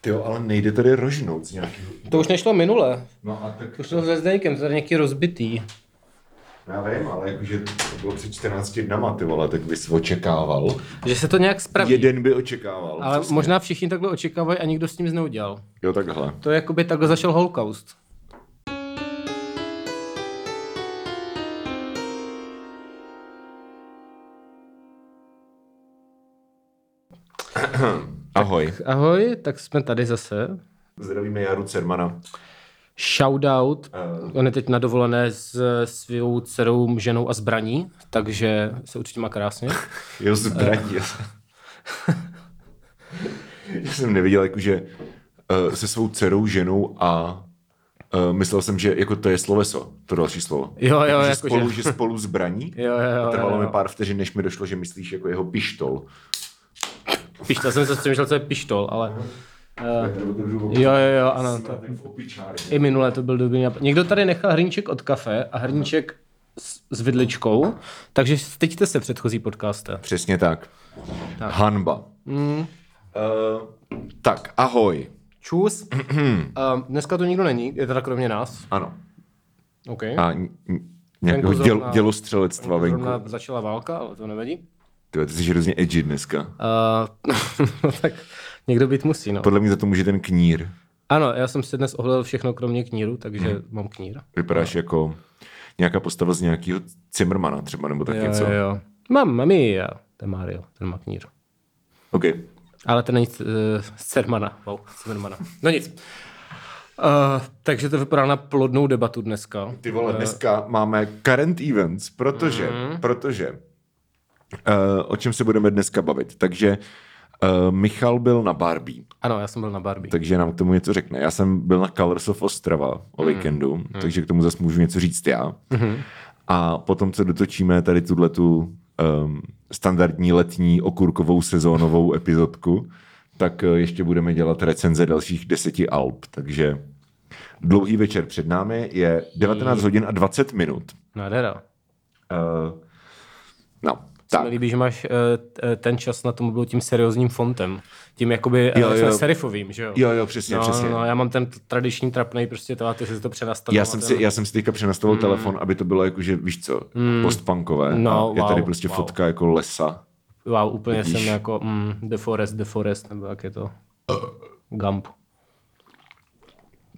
Ty jo, ale nejde tady rožnout z nějakého... To už nešlo minule. No a tak... To šlo se Zdeňkem, to je nějaký rozbitý. Já vím, ale jakože to bylo před 14 dnama, ty vole, tak bys očekával. Že se to nějak spraví. Jeden by očekával. Ale přesně. možná všichni takhle očekávají a nikdo s tím nic neudělal. Jo, takhle. To je jako by takhle začal holokaust. Ahoj. Ahoj, tak jsme tady zase. Zdravíme Jaru Cermana. Shoutout. Uh, On je teď na dovolené s svou dcerou, ženou a zbraní, takže se určitě má krásně. jo, zbraní. Já jsem neviděl, jakože uh, se svou dcerou, ženou a uh, myslel jsem, že jako to je sloveso, to další slovo. Jo, jo, že jakože- spolu, že spolu zbraní. Jo, jo, jo, A trvalo jo, mi jo. pár vteřin, než mi došlo, že myslíš jako jeho pištol. Pištol, jsem se přemýšlel, co je pištol, ale... Uh, jo, jo, jo, ano. To, I minule to byl dobrý nápad. Někdo tady nechal hrníček od kafe a hrníček s, s vidličkou, takže styďte se předchozí podcasté. Přesně tak. tak. Hanba. Mm. Uh, tak, ahoj. Čus. uh, dneska to nikdo není, je teda kromě nás. Ano. OK. A nějakého děl, dělostřelectva venku. Zrovna začala válka, ale to nevadí. Ty, ty jsi hrozně edgy dneska. Uh, no tak někdo být musí, no. Podle mě za to může ten knír. Ano, já jsem si dnes ohlel všechno kromě kníru, takže Mhm. mám knír. Vypadáš jako nějaká postava z nějakého Zimmermana třeba, nebo tak Jo, něco. jo, jo. Mám, mami, já. Ten Mario, ten má knír. OK. Ale ten není uh, z Cermana. Wow, Cermana. No nic. Uh, takže to vypadá na plodnou debatu dneska. Ty vole, dneska máme current events, protože, Mhm. protože, uh, o čem se budeme dneska bavit. Takže uh, Michal byl na Barbie, Ano, já jsem byl na Barbie. takže nám k tomu něco řekne. Já jsem byl na Colors of Ostrava o Mhm. víkendu, takže k tomu zase můžu něco říct já. A potom, co dotočíme tady tuhle tu um, standardní letní okurkovou sezónovou epizodku, tak uh, ještě budeme dělat recenze dalších deseti alb. Takže dlouhý večer před námi je 19 hodin a 20 minut. Nádhera. Uh, no, Tak. Mi líbí, že máš uh, t- ten čas na tom byl tím seriózním fontem. Tím jakoby Jo, jo, jo. serifovým, že jo? Jo, jo, přesně, no, přesně. No, já mám ten tradiční trapnej, prostě to, a ty si to přenastavil. Já jsem, si, já jsem si teďka přenastavil mm. telefon, aby to bylo jako, že víš co, mm. postpunkové. No, a je tady wow, prostě wow. fotka jako lesa. Wow, úplně Vidíš. jsem jako mm, The Forest, The Forest, nebo jak je to? Gump.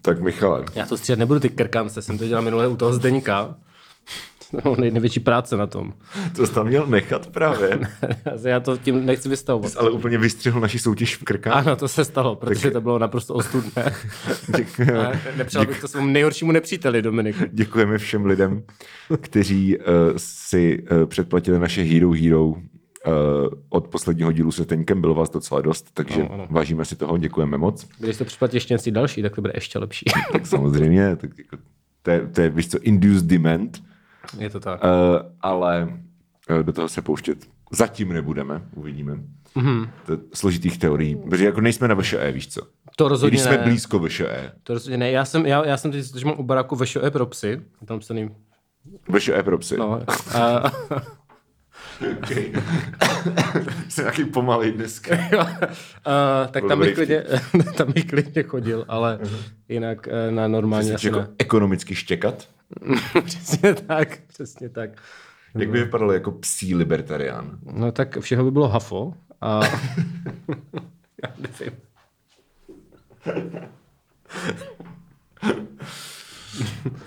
Tak Michale, Já to stříhat nebudu, ty krkance, jsem to dělal minule u toho Zdeňka. Nej- největší práce na tom. to jsi tam měl nechat právě. Já to tím nechci vystavovat. Ale úplně vystřihl naši soutěž v krkách. Ano, to se stalo, protože to bylo naprosto ostudné. A Nepřál bych to svému nejhoršímu nepříteli, Dominiku. Děkujeme všem lidem, kteří uh, si uh, předplatili naše Hero Hero uh, od posledního dílu se Teňkem. Bylo vás docela dost, takže Ano, ano. vážíme si toho, děkujeme moc. Když to připlatí ještě něco další, tak to bude ještě lepší. Tak samozřejmě, tak jako, to, je, to je, víš co, induced demand, Je to tak. uh, ale uh, do toho se pouštět zatím nebudeme, uvidíme. Mm-hmm. To složitých teorií, protože jako nejsme na VŠE, víš co. To rozhodně když jsme ne. blízko VŠE. To rozhodně ne. Já jsem, já, já jsem teď, že mám u baráku VŠE pro psy. Tam psaný, VŠE pro psy. no. A, Okay. Jsem nějaký pomalej dneska. a, tak Byl tam bych, klidně, tam bych klidně chodil, ale jinak eh, na normálně jako ne. ekonomicky štěkat? přesně tak, přesně tak. Jak by vypadalo jako psí libertarián? No tak všeho by bylo hafo a já nevím.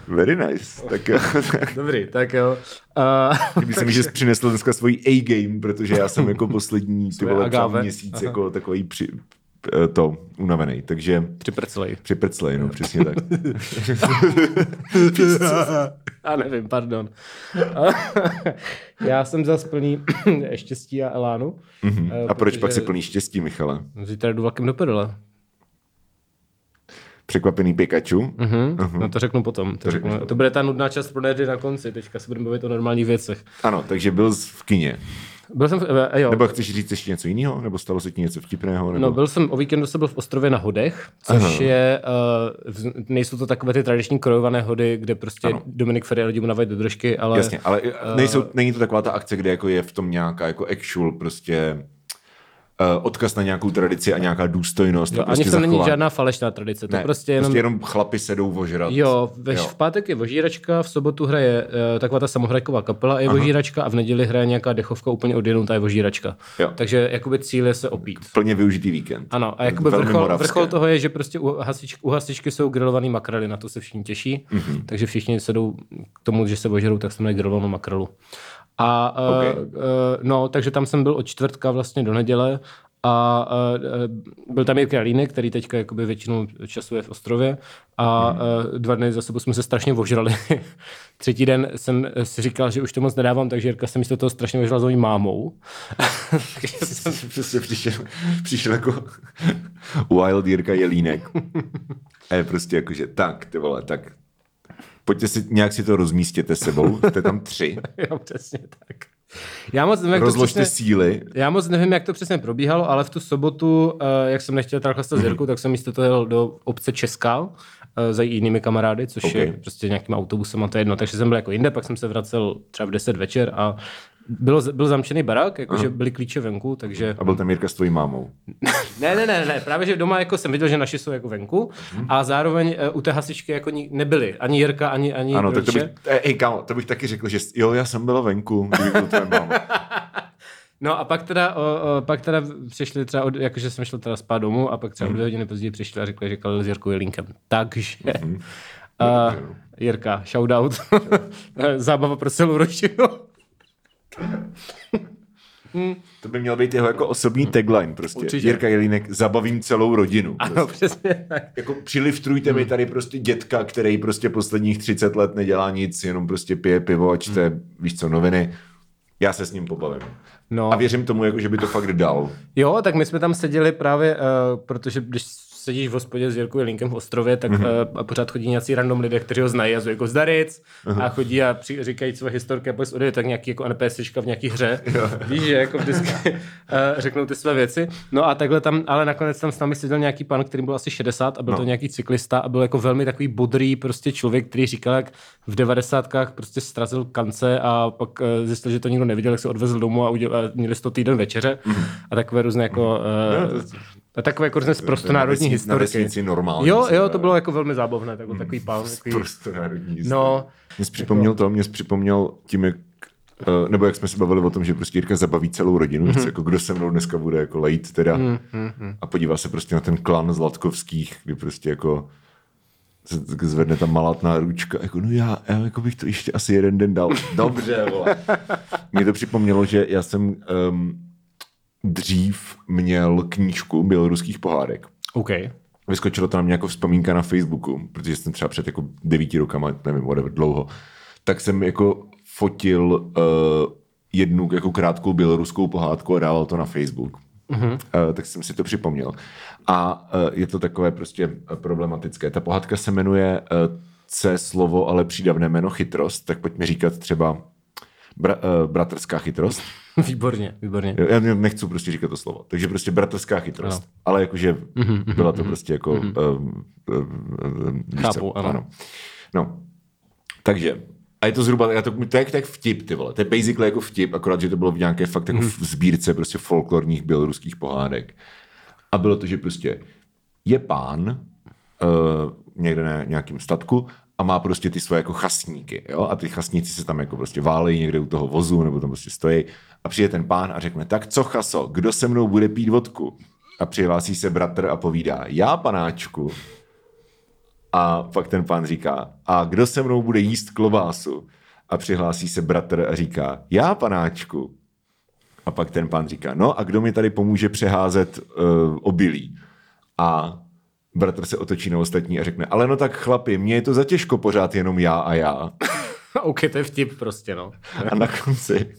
Very nice. Tak jo. Dobrý, tak jo. Uh, Kdyby se mi, že jsi přinesl dneska svoji A-game, protože já jsem jako poslední ty vole, měsíc jako takový při, to unavený. Takže připrclej. připrclej, no, přesně tak. A nevím, pardon. já jsem zas plný štěstí a elánu. Mhm. eh, A proč pak si plný štěstí, Michale? Zítra jdu vlakem do prdele. Překvapený Pikachu? Mhm. No to řeknu potom. To, řeknu. to bude ta nudná část pro nerdy na konci. Teďka se budeme bavit o normálních věcech. Ano, takže byl jsi v kině. Byl jsem, v- eh, jo, Nebo chceš říct ještě něco jiného? Nebo stalo se ti něco vtipného? Nebo... No, byl jsem, o víkendu jsem byl v ostrově na Hodech, což Aha. je, uh, nejsou to takové ty tradiční krojované hody, kde prostě Ano. Dominik Ferry lidi mu navají do držky, ale Jasně, ale uh, nejsou, není to taková ta akce, kde jako je v tom nějaká jako actual prostě uh, odkaz na nějakou tradici a nějaká důstojnost. Jo, a prostě ani to není zachování. žádná falešná tradice, to ne, prostě jenom... prostě jenom chlapi sedou vožrat. Jo, ve, Jo. v pátek je vožíračka, v sobotu hraje uh, taková ta samohrajková kapela, je vožíračka a v neděli hraje nějaká dechovka úplně odjenutá je vožíračka. Jo. Takže jakoby cíl je se opít. Plně využitý víkend. Ano, a jakoby Velmi vrchol, moravské. vrchol toho je, že prostě u, hasič, u hasičky jsou grilovaný makrely, na to se všichni těší, Mhm. mm-hmm. takže všichni se jdou k tomu, že se ožerou, tak se mají grilovanou makrelu. A Okay. uh, no, takže tam jsem byl od čtvrtka vlastně do neděle a uh, byl tam Jirka Línek, který teďka jakoby většinou času je v Ostrově a uh, dva dny za sebou jsme se strašně ožrali. Třetí den jsem si říkal, že už to moc nedávám, takže Jirka se místo toho strašně ožral s mojí mámou. takže jsem Přesně přišel, přišel jako Wild Jirka Jelínek. A je prostě jako, že tak, ty vole, tak pojďte si, nějak si to rozmístěte sebou, jste tam tři, Jo, přesně tak. Já moc nevím, jak to rozložte přesně, síly, já moc nevím, jak to přesně probíhalo, ale v tu sobotu, eh, jak jsem nechtěl teda chlastat s Jirkou, tak jsem místo toho jel do obce Česká eh, za jinými kamarády, což Ok. je prostě nějakým autobusem a to je jedno. Takže jsem byl jako jinde, pak jsem se vracel třeba v 10 večer a bylo, byl zamčený barák, jakože byly klíče venku, takže... a byl tam Jirka s tvojí mámou. Ne, ne, ne, ne, právě že doma jako jsem viděl, že naši jsou jako venku a zároveň eh, u té hasičky jako ni- nebyli, ani Jirka, ani, ani Ano, tak to bych, eh, hej, kámo, to bych taky řekl, že jo, já jsem byla venku, kdyby byl tvoje máma. No a pak teda, o, o, pak teda přišli třeba, od, jakože jsem šel teda spát domů a pak třeba o dvě hodiny později přišli a řekli, že kalili s Jirkou Jelínkem. Takže, mm-hmm. uh, Jirka, shoutout. Zábava pro celou rodinu. To by měl být jeho jako osobní tagline prostě. Určitě. Jirka Jelínek, zabavím celou rodinu. ano, přesně tak. Jako přiliftrujte mi tady prostě dětka, který prostě posledních 30 let nedělá nic, jenom prostě pije pivo a čte, víš co, noviny. Já se s ním pobavím. No. A věřím tomu, jako, že by to fakt dal. Jo, tak my jsme tam seděli právě, uh, protože když sedíš v hospodě s Jirkou Jelínkem v Ostrově, tak mm-hmm. a pořád chodí nějací random lidé, kteří ho znají a jsou jako zdaric uh-huh. a chodí a při, říkají své historky a odejde tak nějaký jako NPCčka v nějaký hře. Víš, že jako vždycky uh, řeknou ty své věci. No a takhle tam, ale nakonec tam s námi seděl nějaký pan, který byl asi 60 a byl no. to nějaký cyklista a byl jako velmi takový bodrý prostě člověk, který říkal, jak v devadesátkách prostě strazil kance a pak uh, zjistil, že to nikdo neviděl, jak se odvezl domů a, udělal, a měli to týden večeře a takové různé jako uh, a takové jako různé prostonárodní historky. Na vesnici normálně. Jo, jo, to bylo jako velmi zábavné, takový, takový pán. Takový... Prostonárodní historky. No, Mě připomněl to, mě připomněl tím, jak eh, nebo jak jsme se bavili o tom, že prostě Jirka zabaví celou rodinu, mm-hmm. jako kdo se mnou dneska bude jako lejt teda mm-hmm. a podívá se prostě na ten klan Zlatkovských, kdy prostě jako se zvedne ta malátná ručka, jako no já, já jako bych to ještě asi jeden den dal. Dobře, vole. Mě to připomnělo, že já jsem um, dřív měl knížku běloruských pohádek. OK. Vyskočilo to na mě jako vzpomínka na Facebooku, protože jsem třeba před jako devíti rokama, nevím, whatever, dlouho, tak jsem jako fotil uh, jednu jako krátkou běloruskou pohádku a dával to na Facebook. Uh-huh. Uh, tak jsem si to připomněl. A uh, je to takové prostě problematické. Ta pohádka se jmenuje uh, C slovo, ale přídavné jméno chytrost, tak pojďme říkat třeba bra, uh, bratrská chytrost. Výborně, výborně. Já nechci prostě říkat to slovo. Takže prostě bratrská chytrost. No. Ale jakože byla to prostě jako... um, um, um, víš Chápu, co? ano. ano. No. Takže, a je to zhruba, já to, to je tak vtip, ty vole. To je basically jako vtip, akorát, že to bylo v nějaké fakt jako v sbírce prostě folklorních běloruských pohádek. A bylo to, že prostě je pán uh, někde na nějakým statku a má prostě ty svoje jako chasníky, jo? A ty chasníci se tam jako prostě válejí někde u toho vozu nebo tam prostě stojí a přijde ten pán a řekne, tak co chaso, kdo se mnou bude pít vodku? A přihlásí se bratr a povídá, já panáčku. A pak ten pán říká, a kdo se mnou bude jíst klobásu? A přihlásí se bratr a říká, já panáčku. A pak ten pán říká, no a kdo mi tady pomůže přeházet uh, obilí? A bratr se otočí na ostatní a řekne, ale no tak chlapi, mně je to za těžko pořád jenom já a já. OK, to je vtip prostě, no. A na konci,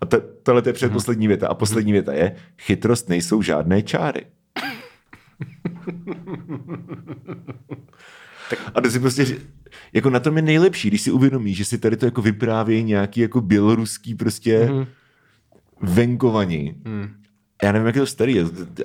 a to, tohle to je předposlední věta, a poslední věta je, chytrost nejsou žádné čáry. A to si prostě, jako na tom je nejlepší, když si uvědomí, že si tady to jako vyprávějí nějaký jako běloruský prostě mm. venkovaní. Mm. Já nevím, jak je to starý,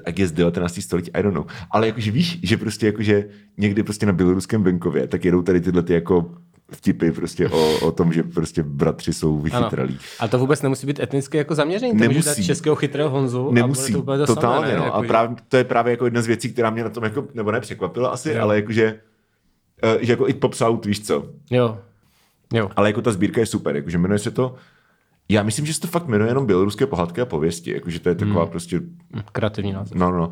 jak je z 19. století, I don't know. Ale jakože víš, že prostě jakože někdy prostě na běloruském venkově, tak jedou tady tyhle ty jako vtipy prostě o, o tom, že prostě bratři jsou vychytralí. A to vůbec nemusí být etnické jako zaměření. To může dát Nemusí. českého chytrého Honzu Nemusí, a bude to, to totálně, samé, ne? no. A Jako, že- právě, to je právě jako jedna z věcí, která mě na tom jako, nebo ne překvapila asi, Jo. ale jakože, eh, že jako i Pops Out, víš co, Jo. Jo. ale jako ta sbírka je super, jakože jmenuje se to, já myslím, že se to fakt jmenuje jenom Běloruské pohádky a pověsti, jakože to je taková Hmm. prostě Kreativní název. No, no, no.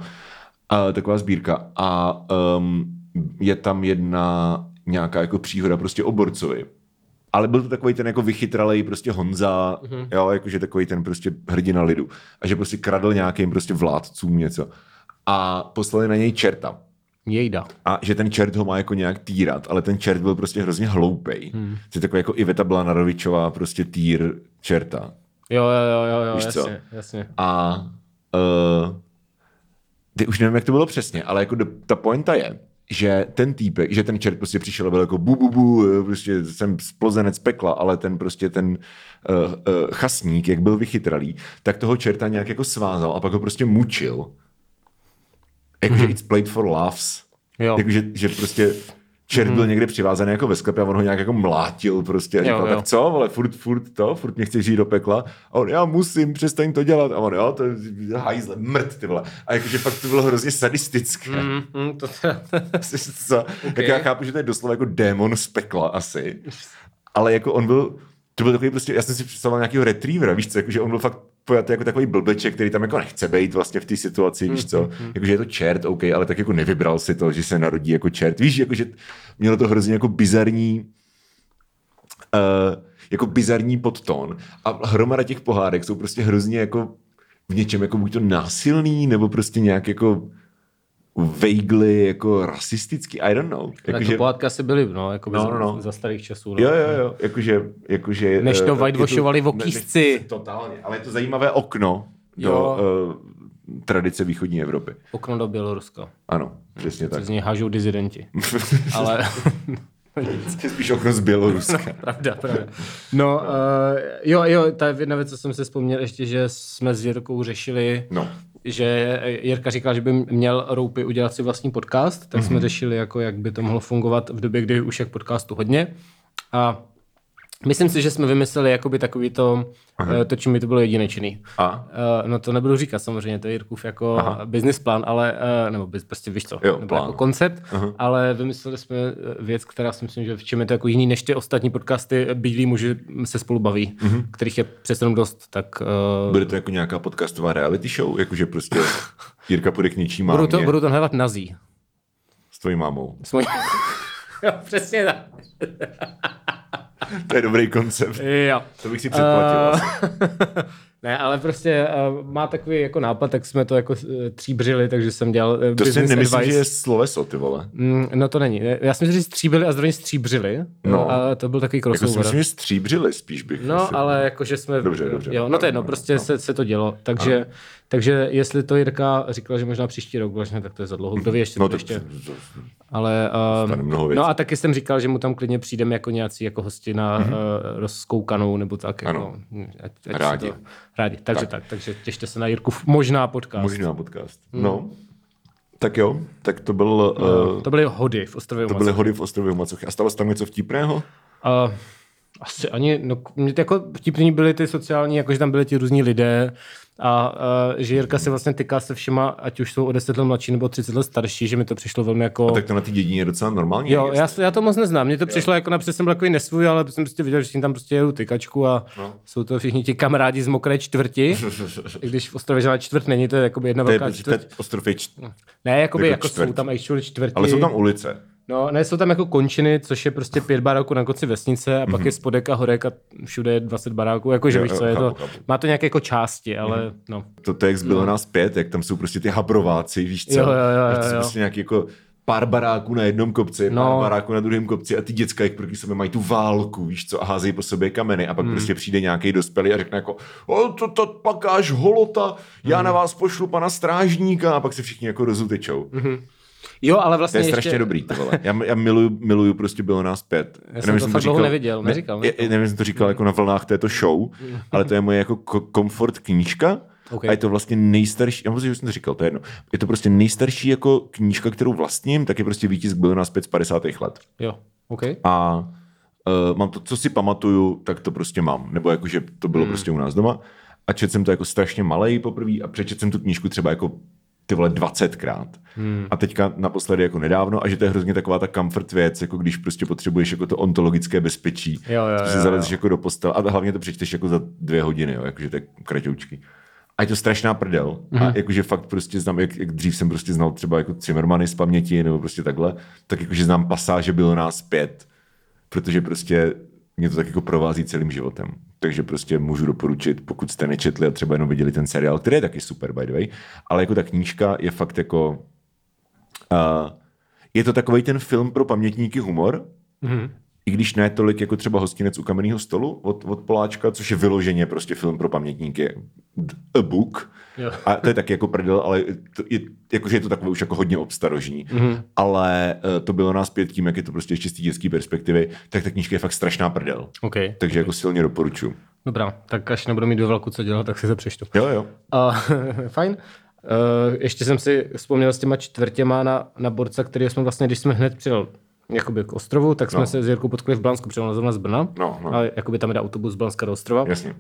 A, taková sbírka. A um, je tam jedna nějaká jako příhoda prostě o borcovi. Ale byl to takový ten jako vychytralej prostě Honza, mm-hmm. jo, jakože takový ten prostě hrdina lidu. A že prostě kradl nějakým prostě vládcům něco. A poslali na něj čerta. Jejda. A že ten čert ho má jako nějak týrat, ale ten čert byl prostě hrozně hloupej. Hmm. Je takový jako Iveta Blanarovičová prostě týr čerta. Jo, jo, jo, jo, jo Víš co? jasně, jasně. A uh, ty už nevím, jak to bylo přesně, ale jako do, ta pointa je, že ten týpek, že ten čert prostě přišel a byl jako bu, bu, bu, eh, prostě jsem splozenec pekla, ale ten prostě ten uh, uh, chasník, jak byl vychytralý, tak toho čerta nějak jako svázal a pak ho prostě mučil. Jakože it's played for laughs. Jo. Jakože, že prostě čert byl někde přivázaný jako ve sklepě a on ho nějak jako mlátil prostě a říkal, Jo, jo. tak co, ale furt, furt to, furt mě chceš jít do pekla. A on, já musím, přestaň to dělat. A on, jo, to je hajzle, mrt, ty vole. A jakože fakt to bylo hrozně sadistické. Mm. Mm, mm, to teda, co? Okay. Tak já chápu, že to je doslova jako démon z pekla asi. Ale jako on byl, to byl takový prostě, já jsem si představoval nějakého retrievera, víš co, jakože on byl fakt pojatý jako takový blbeček, který tam jako nechce být vlastně v té situaci, víš co, jakože je to čert, OK, ale tak jako nevybral si to, že se narodí jako čert, víš, jakože mělo to hrozně jako bizarní, uh, jako bizarní podtón. A hromada těch pohádek jsou prostě hrozně jako v něčem jako buď to násilný, nebo prostě nějak jako vaguely, jako rasistický, I don't know. jako Jakože, pohádky asi byly, no, jako No, no, no, no, no. za starých časů. No. Jo, jo, jo, jakože... jakože Než to eh, whitewashovali to- vokýsci. ne- ne- Totálně, ale je to zajímavé okno do Jo. uh, tradice východní Evropy. Okno do Běloruska. Ano, přesně tak. Z něj hážou dizidenti. Ale Je spíš okno z Běloruska. pravda, pravda. No, uh, jo, jo, ta jedna věc, co jsem si vzpomněl ještě, že jsme s Jirkou řešili, No. Že Jirka říkal, že by měl Roupy udělat si vlastní podcast, tak Mhm. jsme řešili, jako, jak by to mohlo fungovat v době, kdy už je podcastu hodně. A myslím si, že jsme vymysleli jakoby takový to, eh, to čím by to bylo jedinečný. A? Uh, no to nebudu říkat samozřejmě, to je Jirkův jako Aha. business plán, ale, uh, nebo biz, prostě víš co, Jo, nebo plán. jako koncept, ale vymysleli jsme eh, věc, která si myslím, že v čem je to jako jiný než ty ostatní podcasty Bílí muži se spolu baví, kterých je přece jenom dost, tak uh, Bude to jako nějaká podcastová reality show? Jakože prostě Jirka půjde k něčí mámě budou to, budou to hledat nazí. s tvojí mámou. S mojí... jo, přesně tak. To je dobrý koncept. Jo. To bych si předplatil. Asi. Ne, ale prostě uh, má takový jako nápad, tak jsme to jako uh, tříbřili, takže jsem dělal uh, To si nemyslím, advice. že je sloveso, ty vole. Mm, no to není. Já jsem říct stříbili a zároveň stříbřili. No. No. A to byl takový Jako si crossover. myslím, že stříbřili spíš bych. No, asi. ale jakože jsme... Dobře, dobře. Jo, no to je jedno, Ano, prostě ano. se, se to dělo. Takže, takže jestli to Jirka říkala, že možná příští rok, vlastně, tak to je za dlouho. Kdo ví ještě, No no, to, ještě. to, Ale, uh, no a taky jsem říkal, že mu tam klidně přijdeme jako nějací jako hosti na mm-hmm. uh, rozkoukanou nebo tak. Ano. Jako, ať, ať Rádi. To, rádi. Takže tak. tak. Takže těšte se na Jirku možná podcast. možná podcast. No. Tak jo, tak to byl, uh, To byly hody v ostrově to byly hody v ostrově v Macochy. A stalo se tam něco vtipného? Uh, asi ani, no, mě to jako vtipný byly ty sociální, jakože tam byli ti různí lidé a uh, že Jirka se vlastně tyká se všema, ať už jsou o 10 let mladší nebo 30 let starší, že mi to přišlo velmi jako... Tak to na té dědině je docela normální. Jo, já, já to moc neznám. Mně to přišlo jako napřed jsem byl takový nesvůj, ale jsem prostě viděl, že si tam prostě jedu tykačku a No. jsou to všichni ti kamarádi z mokré čtvrti. I když v Ostrově žádná čtvrt není, to je jakoby jedna velká čtvrt. ostrov je č- Ne, jakoby jako jako, jsou tam actually čtvrti. ale jsou tam ulice. No, ne, jsou tam jako končiny, což je prostě pět baráků na konci vesnice a pak je spodek a horek a všude je 20 baráků, jakože Jo, víš co, je chápu, to, chápu. má to nějaké jako části, ale no. To, to jak bylo nás pět, jak tam jsou prostě ty habrováci, víš co? Jo, jo, jo, jo, jo. prostě nějaký jako pár baráků na jednom kopci, No. pár baráků na druhém kopci a ty děcka, jak proti sobě mají tu válku, víš co, a házejí po sobě kameny a pak Hmm. prostě přijde nějaký dospělý a řekne jako, o, to, to pakáš holota, já Hmm. na vás pošlu pana strážníka a pak se všichni jako rozutečou. Jo, ale To vlastně je ještě... strašně dobrý, ty vole. Já, já miluju, miluju prostě bylo nás pět. Já jsem to fakt dlouho neviděl, neříkal, Ne, nevím, jestli jsem to říkal jako na vlnách této show, ale to je moje jako ko- komfort knížka. Okay. A je to vlastně nejstarší, já myslím, že jsem to říkal, to je jedno. Je to prostě nejstarší jako knížka, kterou vlastním, tak je prostě výtisk byl nás 5 z 50. let. Jo, OK. A uh, mám to, co si pamatuju, tak to prostě mám. Nebo jakože to bylo hmm. prostě u nás doma. A četl jsem to jako strašně malej poprvé a přečetl jsem tu knížku třeba jako ty vole 20krát. Hmm. A teďka naposledy jako nedávno a že to je hrozně taková ta comfort věc, jako když prostě potřebuješ jako to ontologické bezpečí. Jo, jo, si zalezeš jako do postel a hlavně to přečteš jako za dvě hodiny, jo, jakože je kratoučky. A je to strašná prdel. Mm-hmm. A mhm. jakože fakt prostě znám, jak, jak, dřív jsem prostě znal třeba jako Zimmermany z paměti nebo prostě takhle, tak jakože znám pasáže bylo nás pět, protože prostě mě to tak jako provází celým životem. Takže prostě můžu doporučit, pokud jste nečetli a třeba jenom viděli ten seriál, který je taky super, by the way, ale jako ta knížka je fakt jako... Uh, je to takový ten film pro pamětníky humor, mm-hmm i když ne tolik jako třeba hostinec u kamenného stolu od, od Poláčka, což je vyloženě prostě film pro pamětníky, a book. Jo. A to je taky jako prdel, ale to je, jakože je to takové už jako hodně obstarožní. Mm-hmm. Ale uh, to bylo nás pět tím, jak je to prostě ještě z té dětské perspektivy, tak ta knížka je fakt strašná prdel. Okay. Takže okay. jako silně doporučuji. Dobrá, tak až nebudu mít do velku co dělat, tak si to přečtu. Jo, jo. Uh, fajn. Uh, ještě jsem si vzpomněl s těma čtvrtěma na, na borca, který jsme vlastně, když jsme hned přijel jakoby k ostrovu, tak jsme no. se s Jirkou potkali v Blansku, protože zrovna z Brna. No, no. A jakoby tam jde autobus z Blanska do ostrova. Jasně.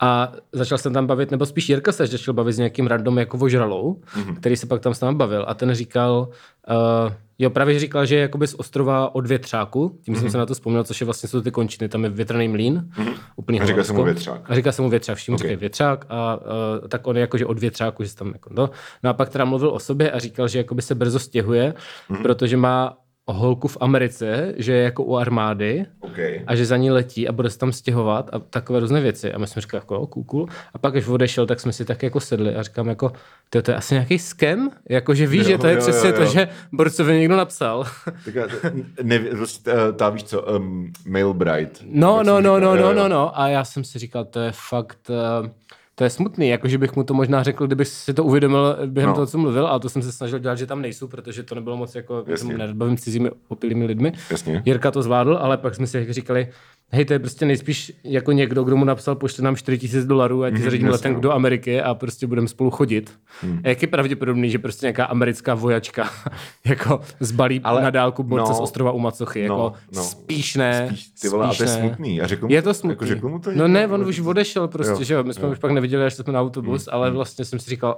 A začal jsem tam bavit, nebo spíš Jirka se začal bavit s nějakým random jako vožralou, mm-hmm. který se pak tam s námi bavil. A ten říkal, uh, jo, právě říkal, že je jakoby z ostrova od větřáku, tím mm-hmm. jsem mhm. se na to vzpomněl, což je vlastně jsou ty končiny, tam je větrný mlín, mm-hmm. úplný A říká se mu větřák. A říká se mu větřák, všim okay. říkají větřák a uh, tak on je jakože od větřáku, že tam jako to. No a pak teda mluvil o sobě a říkal, že jakoby se brzo stěhuje, mm-hmm. protože má holku v Americe, že je jako u armády okay. a že za ní letí a bude se tam stěhovat a takové různé věci. A my jsme říkali jako cool, cool. A pak, když odešel, tak jsme si tak jako sedli a říkám jako, to, je asi nějaký skem? Jako, že víš, že to je jo, přesně jo, jo. to, že Borcovi někdo napsal. Tak, ne, prostě, ta víš co, um, Mail Bright. No, no, no, no, no, no, no. A já jsem si říkal, to je fakt... Uh, to je smutný, jakože bych mu to možná řekl, kdybych si to uvědomil během no. toho, co mluvil, ale to jsem se snažil dělat, že tam nejsou, protože to nebylo moc jako, nebavím s cizími opilými lidmi. Jasně. Jirka to zvládl, ale pak jsme si říkali, hej, to je prostě nejspíš jako někdo, kdo mu napsal, pošle nám 4000 dolarů a ti mm, zařídím letenku do Ameriky a prostě budeme spolu chodit. Hmm. A jak je pravděpodobný, že prostě nějaká americká vojačka jako zbalí Ale, na dálku borce no, z ostrova u Macochy. No, jako no. spíš ne. Spíš, ty vole, spíš a to je smutný. A řekl mu, je to smutný. Jako řekl mu to, no ne, on už odešel prostě, jo, že jo. My jsme jo. už pak neviděli, až jsme na autobus, hmm. ale hmm. vlastně jsem si říkal,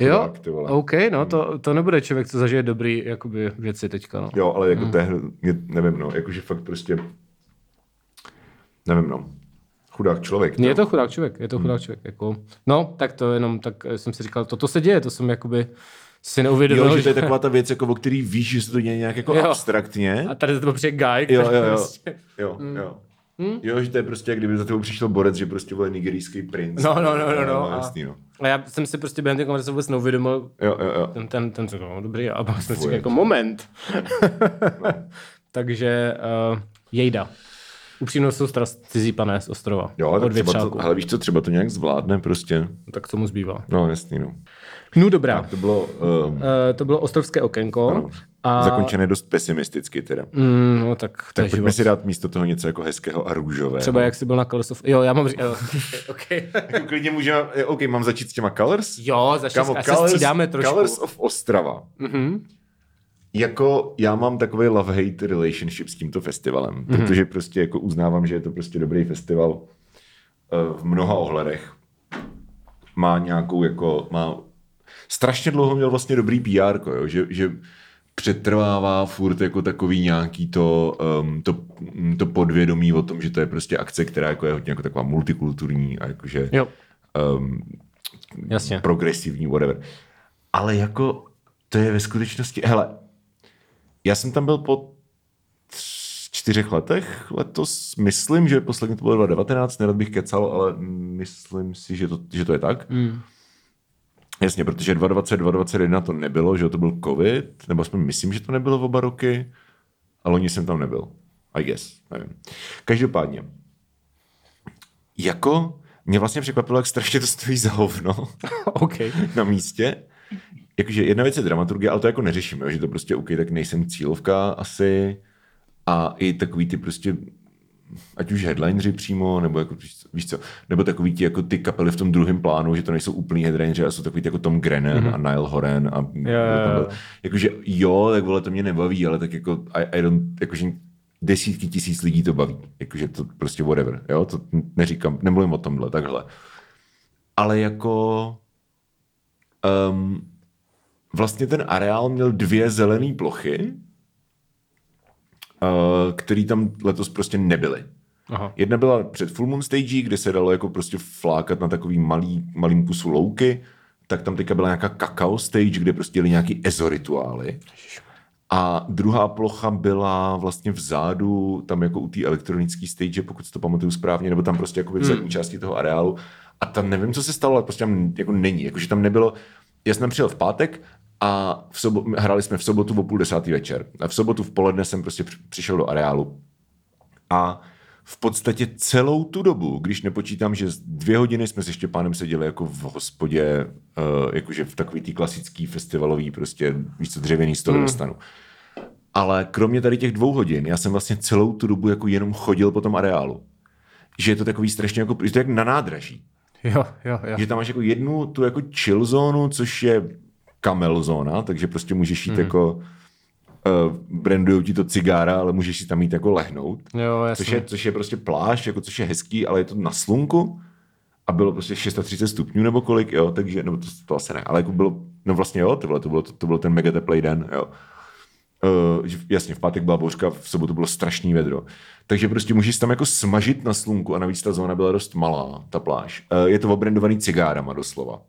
Jo, OK, no, to, to nebude člověk, co zažije dobrý jakoby, věci teďka. No. Jo, ale jako hmm. te, nevím, no, jakože fakt prostě nevím, no. Chudák člověk. Je to chudák člověk, je to chudák hmm. člověk. Jako, no, tak to jenom, tak jsem si říkal, toto se děje, to jsem jakoby si neuvědomil. Jo, že to je taková ta věc, jako, o který víš, že se to děje nějak jako jo. abstraktně. A tady to přijde guy, jo, jo, jo. Prostě... jo, mm. jo. Hmm? Jo, že to je prostě, kdyby za tebou přišel borec, že prostě byl nigerijský princ. No, no, no, no. no, no. A, jasný, no. a já jsem si prostě během té konverzace vůbec neuvědomil. Jo, jo, jo. Ten, ten, ten, ten no, dobrý, a pak jsem si jako moment. no. Takže uh, jejda upřímnou soustrast cizí pané z ostrova. Jo, tak třeba to, ale víš co, třeba to nějak zvládne prostě. Tak co mu zbývá. No, jasný, no. No dobrá. Tak to bylo... Uh, uh, to bylo ostrovské okénko. Ano. A... Zakončené dost pesimisticky teda. Mm, no, tak tak pojďme si dát místo toho něco jako hezkého a růžového. Třeba jak jsi byl na Colors of... Jo, já mám... Jo, okay. jako klidně můžeme... OK, mám začít s těma Colors? Jo, začít Kamo, Colors, se trošku. Colors of Ostrava. Mm-hmm jako já mám takový love-hate relationship s tímto festivalem, mm-hmm. protože prostě jako uznávám, že je to prostě dobrý festival eh, v mnoha ohledech. Má nějakou jako, má strašně dlouho měl vlastně dobrý PR, jo, že, že přetrvává furt jako takový nějaký to, um, to, to podvědomí o tom, že to je prostě akce, která jako je hodně jako taková multikulturní a jakože jo. Um, Jasně. progresivní, whatever. Ale jako to je ve skutečnosti, hele, já jsem tam byl po čtyřech letech letos. Myslím, že poslední to bylo 2019, nerad bych kecal, ale myslím si, že to, že to je tak. Mm. Jasně, protože 2020, 2021 to nebylo, že to byl covid, nebo aspoň myslím, že to nebylo v oba roky, ale oni jsem tam nebyl. I guess, nevím. Každopádně, jako mě vlastně překvapilo, jak strašně to stojí za hovno okay. na místě jakože jedna věc je dramaturgie, ale to jako neřešíme, že to prostě OK, tak nejsem cílovka asi a i takový ty prostě ať už headlineři přímo, nebo jako, víš co, nebo takový ti jako ty kapely v tom druhém plánu, že to nejsou úplný headlineři, a jsou takový ty jako Tom Grennan mm-hmm. a Nile Horan a yeah. jakože jo, tak vole, to mě nebaví, ale tak jako I, I don't, jakože desítky tisíc lidí to baví. Jakože to prostě whatever, jo, to neříkám, nemluvím o tomhle, takhle. Ale jako um, vlastně ten areál měl dvě zelené plochy, uh, které tam letos prostě nebyly. Aha. Jedna byla před Full Moon Stage, kde se dalo jako prostě flákat na takový malý, malým kusu louky, tak tam teďka byla nějaká kakao stage, kde prostě byly nějaký ezorituály. A druhá plocha byla vlastně vzadu, tam jako u té elektronické stage, pokud si to pamatuju správně, nebo tam prostě jako v zadní hmm. části toho areálu. A tam nevím, co se stalo, ale prostě tam jako není. Jakože tam nebylo, já jsem přijel v pátek a v sobo, hráli jsme v sobotu o půl desátý večer. A v sobotu v poledne jsem prostě přišel do areálu. A v podstatě celou tu dobu, když nepočítám, že dvě hodiny jsme se Štěpánem seděli jako v hospodě, uh, jakože v takový tý klasický festivalový prostě, víš co, dřevěný stol hmm. dostanu. Ale kromě tady těch dvou hodin, já jsem vlastně celou tu dobu jako jenom chodil po tom areálu. Že je to takový strašně jako, že to je jak na nádraží. Jo, jo, jo. Že tam máš jako jednu tu jako chill zónu, což je kamel zóna, takže prostě můžeš jít hmm. jako uh, brandují ti to cigára, ale můžeš si tam mít jako lehnout. Jo. Což je, což je prostě pláž, jako což je hezký, ale je to na slunku a bylo prostě 630 stupňů nebo kolik, jo, takže, nebo to, to asi ne, ale jako bylo, no vlastně jo, to bylo, to bylo, to, to bylo ten mega teplý den, jo. Uh, jasně, v pátek byla bouřka, v sobotu bylo strašný vedro. Takže prostě můžeš tam jako smažit na slunku a navíc ta zóna byla dost malá, ta pláž. Uh, je to obrendovaný cigárama doslova.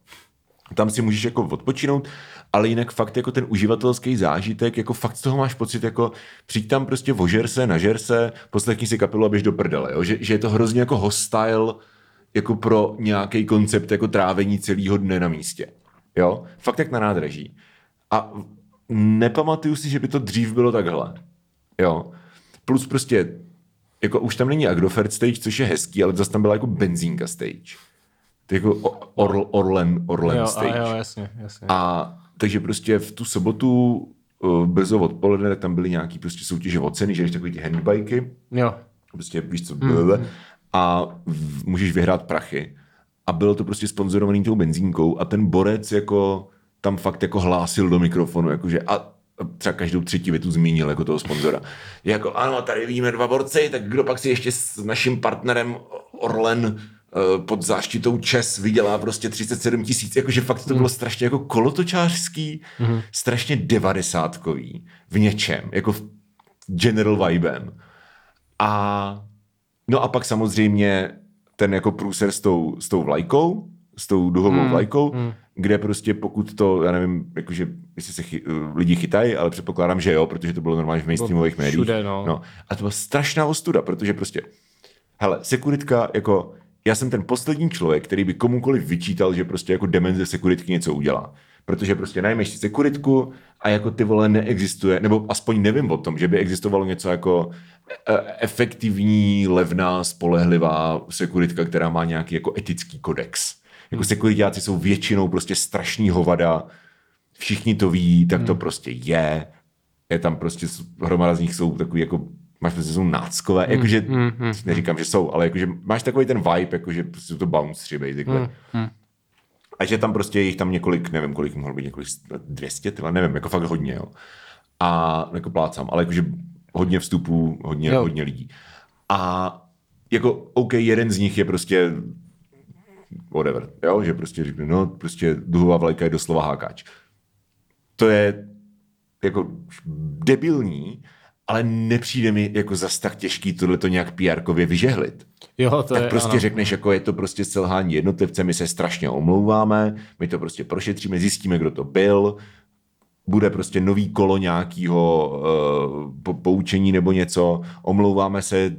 Tam si můžeš jako odpočinout, ale jinak fakt jako ten uživatelský zážitek, jako fakt z toho máš pocit, jako přijď tam prostě vožer se, nažer se, poslechni si kapelu a běž do prdele, jo? Že, že, je to hrozně jako hostile jako pro nějaký koncept jako trávení celého dne na místě. Jo? Fakt jak na nádraží. A nepamatuju si, že by to dřív bylo takhle. Jo? Plus prostě, jako už tam není Agrofert stage, což je hezký, ale zase tam byla jako benzínka stage. To jako Or, Orlen, Orlen jo, stage. A jo, jasně, jasně. A takže prostě v tu sobotu uh, brzo odpoledne, tak tam byly nějaký prostě soutěže o ceny, že jdeš takový ty handbajky. Jo. Prostě víš co, mm. a v, můžeš vyhrát prachy. A bylo to prostě sponzorovaný tou benzínkou a ten borec jako tam fakt jako hlásil do mikrofonu, jakože a třeba každou třetí větu zmínil jako toho sponzora. Jako ano, tady vidíme dva borci, tak kdo pak si ještě s naším partnerem Orlen Eh, pod záštitou Čes vydělá prostě 37 tisíc, jakože fakt to bylo mm. strašně jako kolotočářský, mm. strašně devadesátkový v něčem, jako v general vibem. A no a pak samozřejmě ten jako průser s tou, s tou vlajkou, s tou duhovou mm. vlajkou, mm. Kde prostě pokud to, já nevím, jakože jestli se chy, lidi chytají, ale předpokládám, že jo, protože to bylo normálně v mainstreamových médiích. Všude, no. no. A to byla strašná ostuda, protože prostě, hele, sekuritka jako já jsem ten poslední člověk, který by komukoliv vyčítal, že prostě jako demenze sekuritky něco udělá. Protože prostě najmeš si sekuritku a jako ty vole neexistuje, nebo aspoň nevím o tom, že by existovalo něco jako e, efektivní, levná, spolehlivá sekuritka, která má nějaký jako etický kodex. Jako sekuritáci jsou většinou prostě strašný hovada, všichni to ví, tak to hmm. prostě je. Je tam prostě, hromada z nich jsou takový jako máš prostě jsou náckové, mm, jakože, mm, mm, neříkám, že jsou, ale jakože máš takový ten vibe, jakože prostě jsou to bounce basically. Mm, mm. A že tam prostě jich tam několik, nevím, kolik mohlo být, několik 200, tyhle, nevím, jako fakt hodně, jo. A jako plácám, ale jakože hodně vstupů, hodně, jo. hodně lidí. A jako, OK, jeden z nich je prostě whatever, jo, že prostě řekne, no, prostě duhová vlajka je doslova hákač. To je jako debilní, ale nepřijde mi jako zas tak těžký tohle to nějak pr vyžehlit. Jo, to tak je, prostě ano. řekneš, jako je to prostě selhání jednotlivce, my se strašně omlouváme, my to prostě prošetříme, zjistíme, kdo to byl, bude prostě nový kolo nějakého uh, poučení nebo něco, omlouváme se,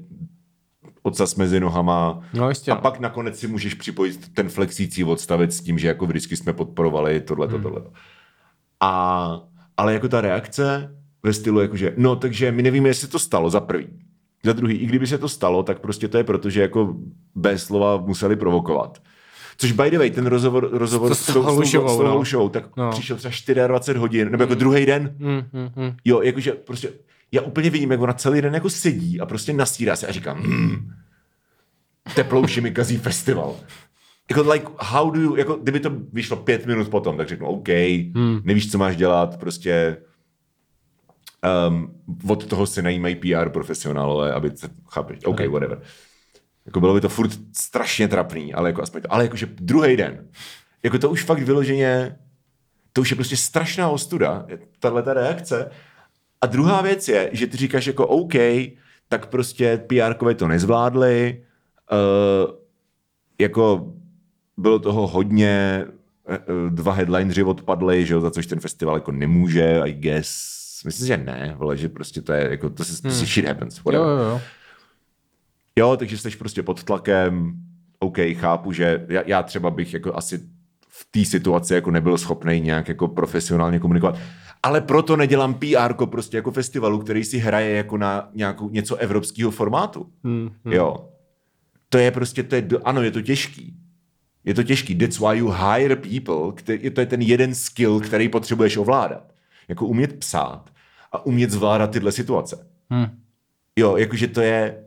odsaz mezi nohama no, jistě, a no. pak nakonec si můžeš připojit ten flexící odstavec s tím, že jako vždycky jsme podporovali tohleto, hmm. tohleto. A, ale jako ta reakce, ve stylu jakože, no takže my nevíme, jestli to stalo za prvý. Za druhý, i kdyby se to stalo, tak prostě to je proto, že jako bez slova museli provokovat. Což by the way, ten rozhovor, rozhovor s tou Halušovou, no. tak no. přišel třeba 24 hodin, nebo jako mm. druhý den. Mm, mm, mm. Jo, jakože prostě, já úplně vidím, jak ona celý den jako sedí a prostě nasírá se a říká, hmm, teplouši mi kazí festival. Jako, like, how do you, jako, kdyby to vyšlo pět minut potom, tak řeknu, OK, hmm. nevíš, co máš dělat, prostě Um, od toho se najímají PR profesionálové, aby se, chápeš, OK, whatever. Jako bylo by to furt strašně trapný, ale jako aspoň to, ale jakože druhý den, jako to už fakt vyloženě, to už je prostě strašná ostuda, tahle ta reakce. A druhá věc je, že ty říkáš jako OK, tak prostě pr to nezvládli, uh, jako bylo toho hodně, eh, eh, dva headlineři odpadly, že jo, za což ten festival jako nemůže, I guess. Myslím, že ne, ale že prostě to je, jako, to se, hmm. to se shit happens. Jo, jo, jo. Jo, takže jsi prostě pod tlakem, OK, chápu, že já, já třeba bych jako asi v té situaci jako nebyl schopný nějak jako profesionálně komunikovat. Ale proto nedělám PR prostě jako festivalu, který si hraje jako na nějakou, něco evropského formátu. Hmm, hmm. Jo. To je prostě, to je, ano, je to těžký. Je to těžký. That's why you hire people. Který, to je ten jeden skill, který potřebuješ ovládat. Jako umět psát a umět zvládat tyhle situace. Hmm. Jo, jakože to je,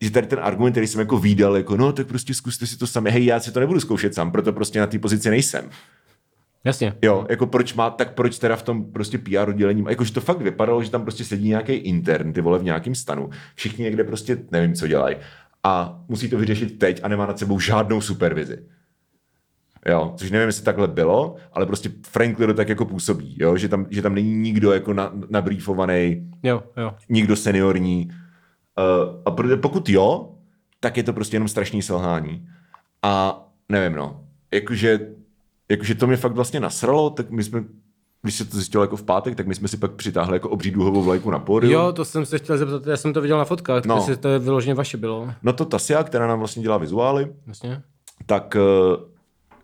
že tady ten argument, který jsem jako výdal, jako no, tak prostě zkuste si to sami. Hej, já si to nebudu zkoušet sám, proto prostě na té pozici nejsem. Jasně. Jo, jako proč má, tak proč teda v tom prostě PR oddělení, jakože to fakt vypadalo, že tam prostě sedí nějaký intern, ty vole v nějakém stanu. Všichni někde prostě nevím, co dělají. A musí to vyřešit teď a nemá nad sebou žádnou supervizi. Jo, což nevím, jestli takhle bylo, ale prostě Frankly to tak jako působí, jo, že tam, že tam není nikdo jako na, nabrýfovaný, jo, jo. nikdo seniorní. Uh, a pokud jo, tak je to prostě jenom strašný selhání. A nevím, no, jakože, jakože to mě fakt vlastně nasralo, tak my jsme když se to zjistilo jako v pátek, tak my jsme si pak přitáhli jako obří duhovou vlajku na pódium. Jo, to jsem se chtěl zeptat, já jsem to viděl na fotkách, no. jestli to je vyloženě vaše bylo. No to Tasia, která nám vlastně dělá vizuály, vlastně. tak uh,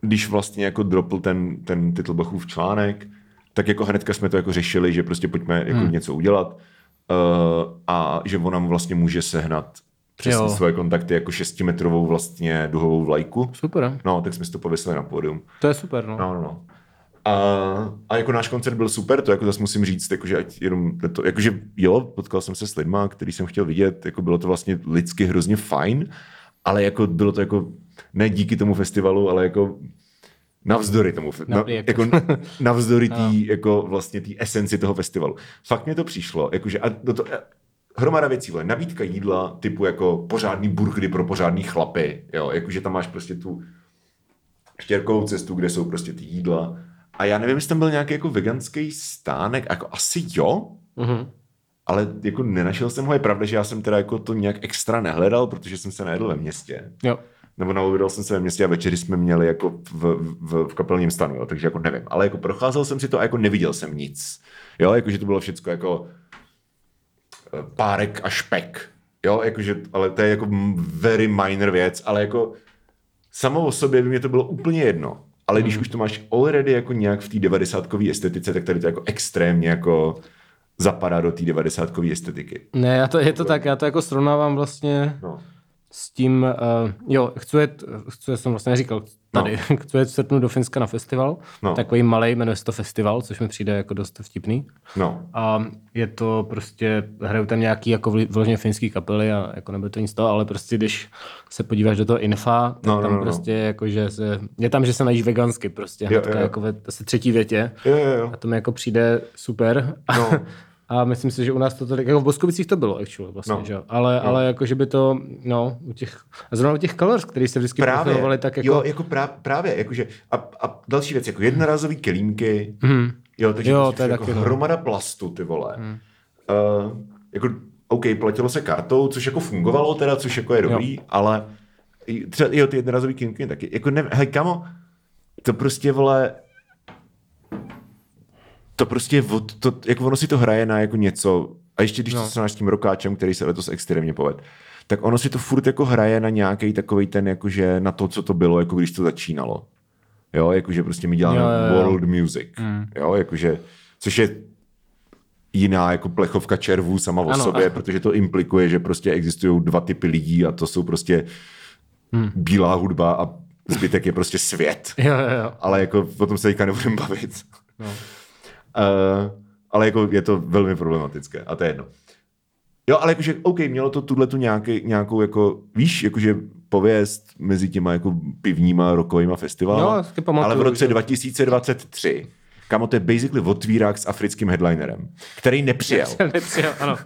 když vlastně jako dropl ten, ten Titlbachův článek, tak jako hnedka jsme to jako řešili, že prostě pojďme jako hmm. něco udělat a že on nám vlastně může sehnat přesně jo. svoje kontakty jako šestimetrovou vlastně duhovou vlajku. Super. No, tak jsme si to pověsili na pódium. To je super, no. No, no, no. A, a jako náš koncert byl super, to jako zase musím říct, jakože ať jenom to, jakože jo, potkal jsem se s lidma, který jsem chtěl vidět, jako bylo to vlastně lidsky hrozně fajn, ale jako bylo to jako ne díky tomu festivalu, ale jako navzdory tomu, na, jako navzdory tý, jako vlastně té esenci toho festivalu. Fakt mě to přišlo, jakože a do to, hromada věcí, vole, nabídka jídla typu jako pořádný burgery pro pořádný chlapy, jo, jakože tam máš prostě tu štěrkovou cestu, kde jsou prostě ty jídla. A já nevím, jestli tam byl nějaký jako veganský stánek, jako asi jo, mm-hmm. ale jako nenašel jsem ho. Je pravda, že já jsem teda jako to nějak extra nehledal, protože jsem se najedl ve městě. Jo nebo naobědal jsem se ve městě a večery jsme měli jako v, v, v kapelním stanu, jo, takže jako nevím. Ale jako procházel jsem si to a jako neviděl jsem nic. Jo, jakože to bylo všechno jako eh, párek a špek. Jo, jakože, ale to je jako very minor věc, ale jako samo o sobě by mě to bylo úplně jedno. Ale když hmm. už to máš already jako nějak v té devadesátkový estetice, tak tady to jako extrémně jako zapadá do té devadesátkové estetiky. Ne, já to, je to tak, já to jako srovnávám vlastně no s tím, uh, jo, chci jet, chci, jsem vlastně neříkal tady, no. chci jet v srpnu do Finska na festival, no. takový malý, jmenuje se to festival, což mi přijde jako dost vtipný. No. A je to prostě, hrajou tam nějaký jako vložně finský kapely a jako nebude to nic toho, ale prostě když se podíváš do toho infa, tak no, no, tam no, no. prostě jako, že se, je tam, že se najíš vegansky prostě, hnedka jo, jo. jako ve asi třetí větě. Jo, jo, jo. A to mi jako přijde super. No. A myslím si, že u nás to tady, jako v Boskovicích to bylo, actually, vlastně, no. že? Ale, no. ale jako, že by to, no, u těch, a zrovna u těch colors, který se vždycky profilovali, tak jako... Jo, jako prá, právě, jakože, a, a další věc, jako jednorazový kelímky, mm. jo, takže jo, prostě to je jako taky, hromada no. plastu, ty vole. Mm. Uh, jako, OK, platilo se kartou, což jako fungovalo teda, což jako je dobrý, jo. ale třeba, jo, ty jednorazový kelímky taky, jako ne, hej, kamo, to prostě, vole, to prostě, to, jako ono si to hraje na jako něco, a ještě když no. to srovnáš s tím rokáčem, který se letos extrémně poved, tak ono si to furt jako hraje na nějaký takový ten, jakože na to, co to bylo, jako když to začínalo. Jo, jakože prostě my děláme jo, jo, jo. world music. Mm. Jo, jakože, což je jiná jako plechovka červů sama o ano, sobě, ano. protože to implikuje, že prostě existují dva typy lidí a to jsou prostě hmm. bílá hudba a zbytek je prostě svět. Jo, jo, jo. Ale jako o tom se teďka nebudeme bavit. No. Uh, ale jako je to velmi problematické a to je jedno. Jo, ale jakože, OK, mělo to tuhle tu nějaký, nějakou, jako, víš, jakože pověst mezi těma jako pivníma rokovýma festivaly. No, ale v roce 2023, Kámo, to je basically otvírák s africkým headlinerem, který nepřijel. nepřijel, ano.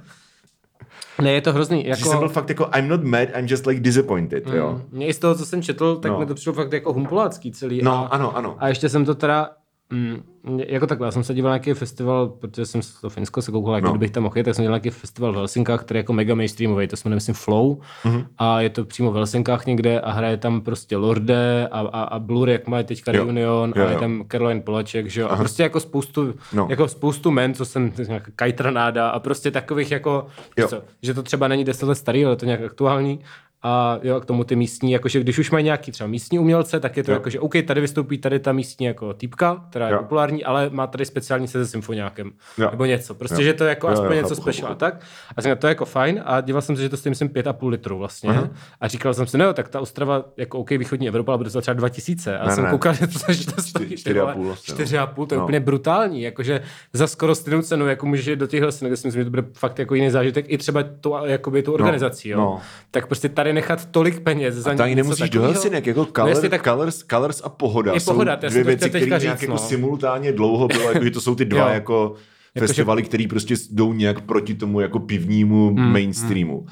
Ne, je to hrozný. Jako... Že jsem byl fakt jako, I'm not mad, I'm just like disappointed, mm. jo. Mně i z toho, co jsem četl, tak no. mi to přišlo fakt jako humpolácký celý. No, a, ano, ano. A ještě jsem to teda Mm, jako takhle, já jsem se díval na nějaký festival, protože jsem to Finsko se koukal, jako no. kdybych tam mohl jít, tak jsem dělal nějaký festival v Helsinkách, který je jako mega mainstreamový, to jmenuje, myslím, Flow, mm-hmm. a je to přímo v Helsinkách někde a hraje tam prostě Lorde a, a, a Blur, jak má teďka jo. Reunion jo, jo. a je tam Caroline Polaček, že jo, a prostě jako spoustu, no. jako spoustu men, co jsem, Kajtranáda a prostě takových jako, co, že to třeba není deset let starý, ale to nějak aktuální a jo, k tomu ty místní, jakože když už mají nějaký třeba místní umělce, tak je to jo. jako, že OK, tady vystoupí tady ta místní jako týpka, která je jo. populární, ale má tady speciální se symfoniákem. Jo. Nebo něco. Prostě, jo. že to je jako jo, aspoň jo, něco special. Chápu. Tak. A jsem to je jako fajn a díval jsem se, že to stojí myslím 5,5 litru vlastně. Uh-huh. A říkal jsem si, no tak ta Ostrava, jako OK, východní Evropa, ale bude to třeba 2000. A ne, jsem ne. koukal, že to, že to stojí 4,5. 4,5, no. to je no. úplně brutální. Jakože za skoro stejnou cenu, jako můžeš do těchhle kde si myslím, že to bude fakt jako jiný zážitek, i třeba tu, jakoby, tu no, organizací. No. Jo. No. Tak prostě tady nechat tolik peněz za a tady nemusíš do Helsinek, jako color, no tak... colors, colors a pohoda. Je pohoda, jsou dvě věci, které nějak jako no. simultánně dlouho bylo, jako, že to jsou ty dva jako, jako festivaly, že... které prostě jdou nějak proti tomu jako pivnímu hmm, mainstreamu. Hmm.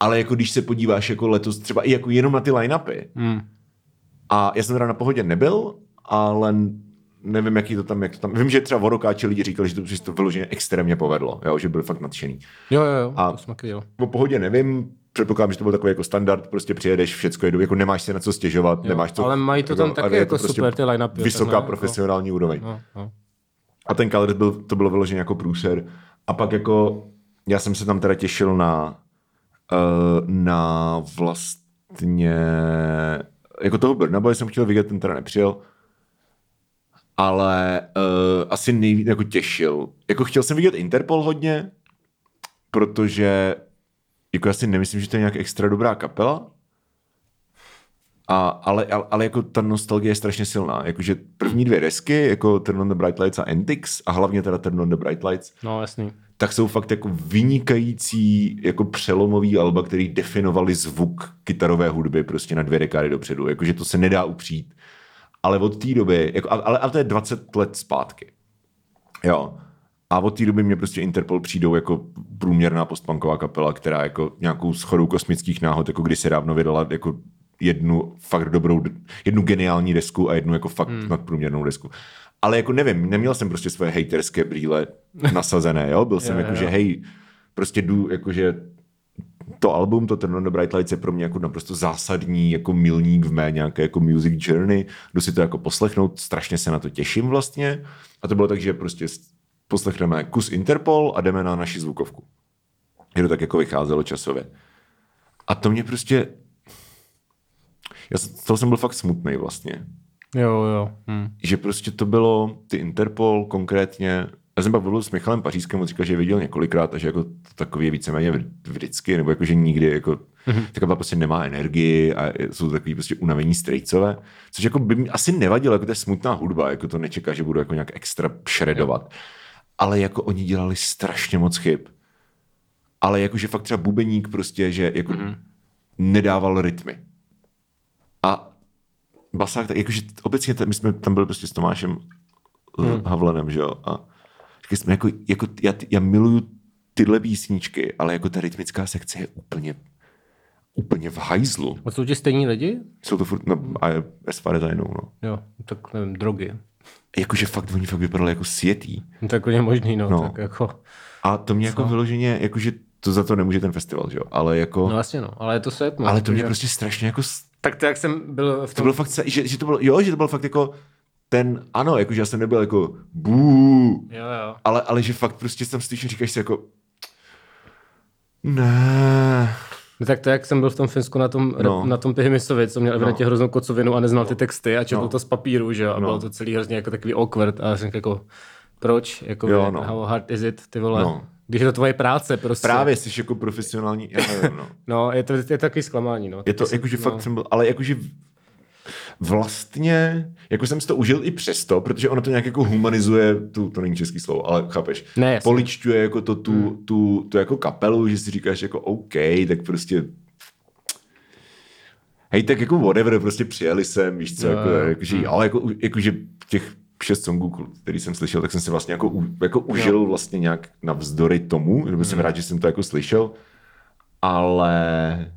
Ale jako když se podíváš jako letos třeba i jako jenom na ty line-upy, hmm. a já jsem teda na pohodě nebyl, ale nevím, jaký to tam, jak to tam. Vím, že třeba Vorokáči lidi říkali, že to, že to vyloženě extrémně povedlo, jo, že byli fakt nadšený. Jo, jo, jo, a to jsme o pohodě nevím, předpokládám, že to byl takový jako standard, prostě přijedeš, všecko jedu, jako nemáš se na co stěžovat, jo, nemáš co. Ale mají to tam jako, taky jako prostě super ty line Vysoká ne? profesionální no, úroveň. No, no. A ten Colors byl, to bylo vyloženě jako průser. A pak jako, já jsem se tam teda těšil na, uh, na vlastně, jako toho Burnaboy jsem chtěl vidět, ten teda nepřijel, ale uh, asi nejvíc jako těšil. Jako chtěl jsem vidět Interpol hodně, protože jako já si nemyslím, že to je nějak extra dobrá kapela, a, ale, ale, ale, jako ta nostalgie je strašně silná. Jakože první dvě desky, jako Turn on the Bright Lights a Antics, a hlavně teda Turn on the Bright Lights, no, jasný. tak jsou fakt jako vynikající, jako přelomový alba, který definovali zvuk kytarové hudby prostě na dvě dekády dopředu. Jakože to se nedá upřít. Ale od té doby, jako, ale, ale to je 20 let zpátky. Jo. A od té doby mě prostě Interpol přijdou jako průměrná postpunková kapela, která jako nějakou schodou kosmických náhod, jako když se dávno vydala jako jednu fakt dobrou, jednu geniální desku a jednu jako fakt hmm. nadprůměrnou desku. Ale jako nevím, neměl jsem prostě svoje hejterské brýle nasazené, jo? Byl jsem jako, že hej, prostě jdu, jakože to album, to Turn on the Bright Lights je pro mě jako naprosto zásadní jako milník v mé nějaké jako music journey. Jdu si to jako poslechnout, strašně se na to těším vlastně. A to bylo tak, že prostě poslechneme kus Interpol a jdeme na naši zvukovku. Je to tak jako vycházelo časově. A to mě prostě... Já z toho jsem byl fakt smutný vlastně. Jo, jo. Hm. Že prostě to bylo, ty Interpol konkrétně, já jsem pak byl s Michalem Pařískem, on říkal, že je viděl několikrát a že jako to takový je víceméně vždycky, nebo jako, že nikdy jako, mm-hmm. taková prostě nemá energii a jsou takový prostě unavení strejcové, což jako by mi asi nevadilo, jako to je smutná hudba, jako to nečeká, že budu jako nějak extra šredovat. Jo ale jako oni dělali strašně moc chyb. Ale jakože fakt třeba bubeník prostě, že jako mm-hmm. nedával rytmy. A basák, tak jakože obecně my jsme tam byli prostě s Tomášem mm. Havlenem, že jo, a říkali jsme, jako, jako já, já miluju tyhle písničky, ale jako ta rytmická sekce je úplně úplně v hajzlu. A jsou ti stejní lidi? Jsou to furt, no, a as far as I know, no. Jo, tak nevím, drogy jakože světý. oni fakt vypadali jako světý. No, tak je možný, no, no. Tak jako... A to mě jako Co? jako vyloženě, jakože to za to nemůže ten festival, že jo, ale jako... No vlastně no, ale je to svět. No, ale to mě prostě strašně jako... Tak to jak jsem byl v tom... To bylo fakt, že, že to bylo, jo, že to bylo fakt jako ten, ano, jakože já jsem nebyl jako bů, jo, jo. Ale, ale že fakt prostě tam slyším, říkáš si jako ne, No tak to, jak jsem byl v tom Finsku na tom, no. na tom Pihimisovi, co měl evidentně no. hroznou kocovinu a neznal no. ty texty a četl no. to z papíru, že jo, a no. bylo to celý hrozně jako takový awkward a jsem jako, proč, jako jo, no. how hard is it, ty vole. No. Když je to tvoje práce, prostě. Právě jsi jako profesionální, já nevím, no. no, je to, je to takový zklamání, no. Je to, jakože no. fakt jsem byl, ale jakože vlastně, jako jsem si to užil i přesto, protože ono to nějak jako humanizuje, tu, to není český slovo, ale chápeš, ne, poličťuje jako to, tu, hmm. tu, tu, jako kapelu, že si říkáš jako OK, tak prostě hej, tak jako whatever, prostě přijeli sem, víš co, no, jako, jako, že, hmm. ale jako, jako, že těch šest songů, který jsem slyšel, tak jsem si vlastně jako, jako užil vlastně nějak navzdory tomu, že jsem rád, že jsem to jako slyšel, ale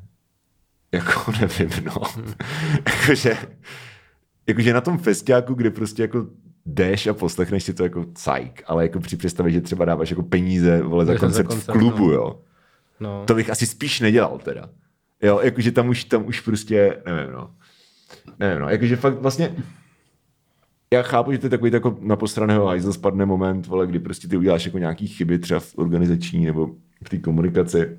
jako nevím, no. jakože, jakože na tom festiáku, kde prostě jako jdeš a poslechneš si to jako cajk, ale jako při představě, že třeba dáváš jako peníze vole, za koncert, v klubu, no. jo. No. To bych asi spíš nedělal teda. Jo, jakože tam už, tam už prostě, nevím, no. Nevím, no, jakože fakt vlastně, já chápu, že to je takový jako na postraného hajzl spadne moment, vole, kdy prostě ty uděláš jako nějaký chyby třeba v organizační nebo v té komunikaci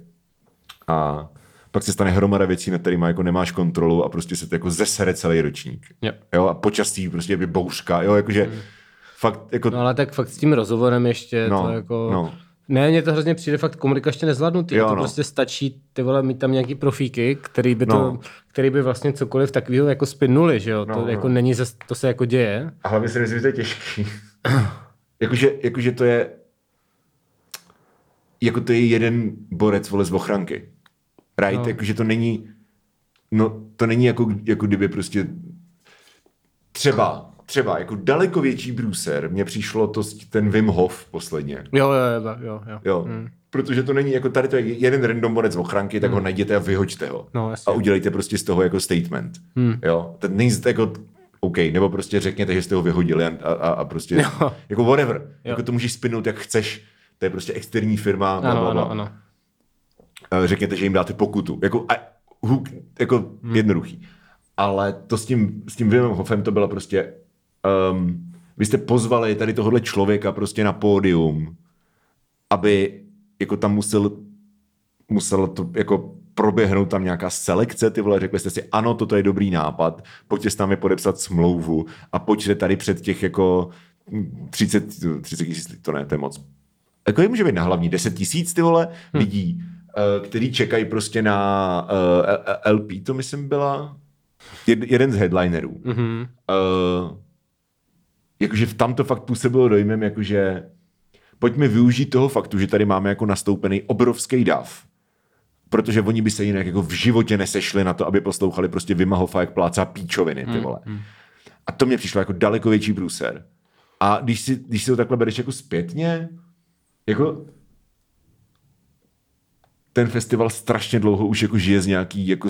a pak se stane hromada věcí, na kterými jako nemáš kontrolu a prostě se to jako zesere celý ročník. Yep. Jo, a počasí prostě je bouřka, jo, jakože hmm. fakt jako... No ale tak fakt s tím rozhovorem ještě No, to jako... no. Ne, mně to hrozně přijde fakt komunikačně nezvládnutý. Jo, to no. prostě stačí ty vole mít tam nějaký profíky, který by, to, No. který by vlastně cokoliv takového jako spinuli, že jo? No, to no. jako není, zas, to se jako děje. A hlavně si myslím, že to je těžký. jakože, jakože to je jako to je jeden borec vole z ochranky. Right? No. Jakože to není no to není jako, jako kdyby prostě třeba třeba jako daleko větší brůser, mně přišlo to s- ten Wim Hof posledně. Jo, jo, jo, jo. jo. Jo. Hmm. Protože to není jako tady to je jeden random borec z ochranky, tak ho najděte a vyhoďte ho. No, jasně. a udělejte prostě z toho jako statement. Hmm. Jo. Ten není jako OK, nebo prostě řekněte, že jste ho vyhodili a, a, a prostě, Jo. jako whatever. Jako to můžeš spinout, jak chceš. To je prostě externí firma. Bla, Ano, bla, bla. ano, ano. Eh, Řekněte, že jim dáte pokutu. Jako, a, who, jako hmm. jednoduchý. Ale to s tím, s tím Wimem Hofem to bylo prostě, um, vy jste pozvali tady tohohle člověka prostě na pódium, aby jako tam musel, muselo to jako proběhnout tam nějaká selekce, ty vole, řekli jste si, ano, toto je dobrý nápad, pojďte s námi podepsat smlouvu a pojďte tady před těch jako 30, 30 tisíc, to ne, to je moc. Jako je může být na hlavní 10 tisíc, ty vole, hmm. lidí, který čekají prostě na uh, LP, to myslím byla jed, jeden z headlinerů. Mm-hmm. Uh, jakože tam to fakt působilo dojmem, jakože pojďme využít toho faktu, že tady máme jako nastoupený obrovský dav, protože oni by se jinak jako v životě nesešli na to, aby poslouchali prostě Vimahofa, jak plácá píčoviny, ty vole. A to mě přišlo jako daleko větší průser. A když si, když si to takhle bereš jako zpětně, jako ten festival strašně dlouho už jako žije z nějaký, jako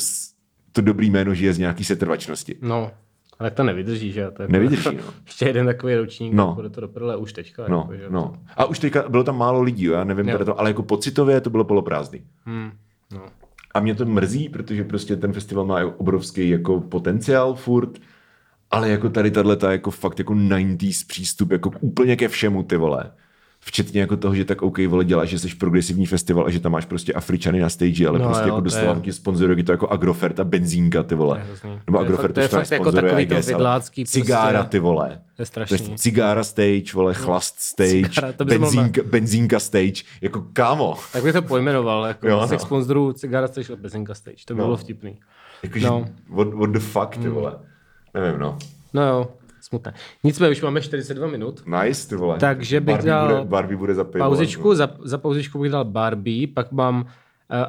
to dobrý jméno žije z nějaký setrvačnosti. No, ale to nevydrží, že? To je Nevydrží, no. Ještě jeden takový ročník, No. bude to do prdele už teďka. No, jako, že no. A už teďka bylo tam málo lidí, jo, já nevím, Jo. to, ale jako pocitově to bylo poloprázdný. Hmm, no. A mě to mrzí, protože prostě ten festival má obrovský jako potenciál furt, ale jako tady tato jako fakt jako 90s přístup jako úplně ke všemu ty vole. Včetně jako toho, že tak OK, vole, děláš, že jsi progresivní festival a že tam máš prostě Afričany na stage, ale No no, prostě jo, jako doslova je- ti sponzoruje to jako Agrofert a benzínka, ty vole. Je hrozný. Nebo To je Agrofert to je to fakt jako takový to vidlácký prostě. Cigára, ty vole. To je strašný. To je cigára stage, vole, chlast stage, Cigára, to se mohl benzínka, benzínka stage, jako kámo. Tak bych to pojmenoval, jako Jo, no. sponzorů, cigára stage a bezinka stage. To by No. bylo vtipný. Jakože, No. what, what the fuck, ty vole. Nevím, no. No jo, smutné. Nicméně už máme 42 minut. Nice, ty vole. Takže bych Barbie dal Bude, Barbie bude za pivo. Pauzičku, za, za pauzičku bych dal Barbie, pak mám uh,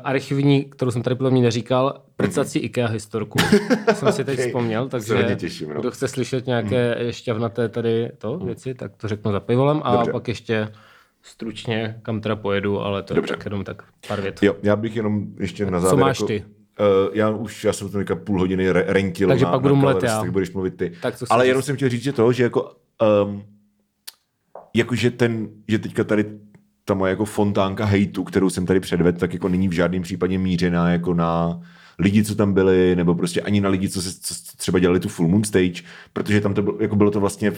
archivní, kterou jsem tady podle mě neříkal, prcací IKEA historku. jsem si teď vzpomněl, takže těším, no. kdo chce slyšet nějaké šťavnaté tady to věci, tak to řeknu za pivolem a Dobře. pak ještě stručně, kam teda pojedu, ale to Dobře. je tak jenom tak pár vět. Jo, já bych jenom ještě na závěr... Co máš jako, ty? Uh, já už, já jsem to teďka půl hodiny re- rentil Takže na, pak budu na já. Tak budeš mluvit ty. Tak chceš Ale jenom jsem chtěl říct, že to, že jako... Um, jakože ten, že teďka tady ta moje jako fontánka hejtu, kterou jsem tady předvedl, tak jako není v žádném případě mířená jako na lidi, co tam byli, nebo prostě ani na lidi, co, se, co třeba dělali tu Full Moon Stage, protože tam to bylo, jako bylo to vlastně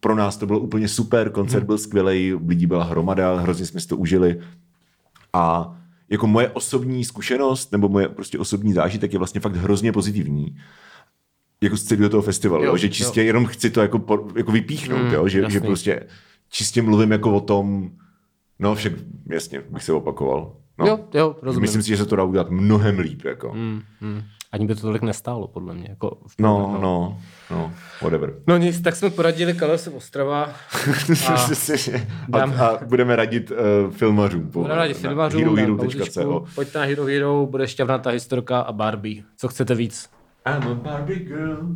pro nás to bylo úplně super, koncert Hmm. byl skvělý, lidí byla hromada, hrozně jsme si to užili. A jako moje osobní zkušenost, nebo moje prostě osobní zážitek je vlastně fakt hrozně pozitivní. Jako z celého toho festivalu, Jo, jo, že čistě jo. jenom chci to jako, po- jako vypíchnout, Mm, mm, jo, že, že prostě čistě mluvím jako o tom, no však jasně, bych se opakoval. No. Jo, jo, rozumím. Myslím si, že se to dá udělat mnohem líp. Jako. Mm. Hmm. Ani by to tolik nestálo, podle mě. Jako v No, no, no, whatever. No nic, tak jsme poradili Kalese Ostrava. a, dám- a, budeme radit uh, filmařům. po- Budeme rádi na filmařům, Hero, dám hero, pauzičku, pojďte na Hero Hero, bude šťavnatá historka a Barbie. Co chcete víc? I'm a Barbie girl.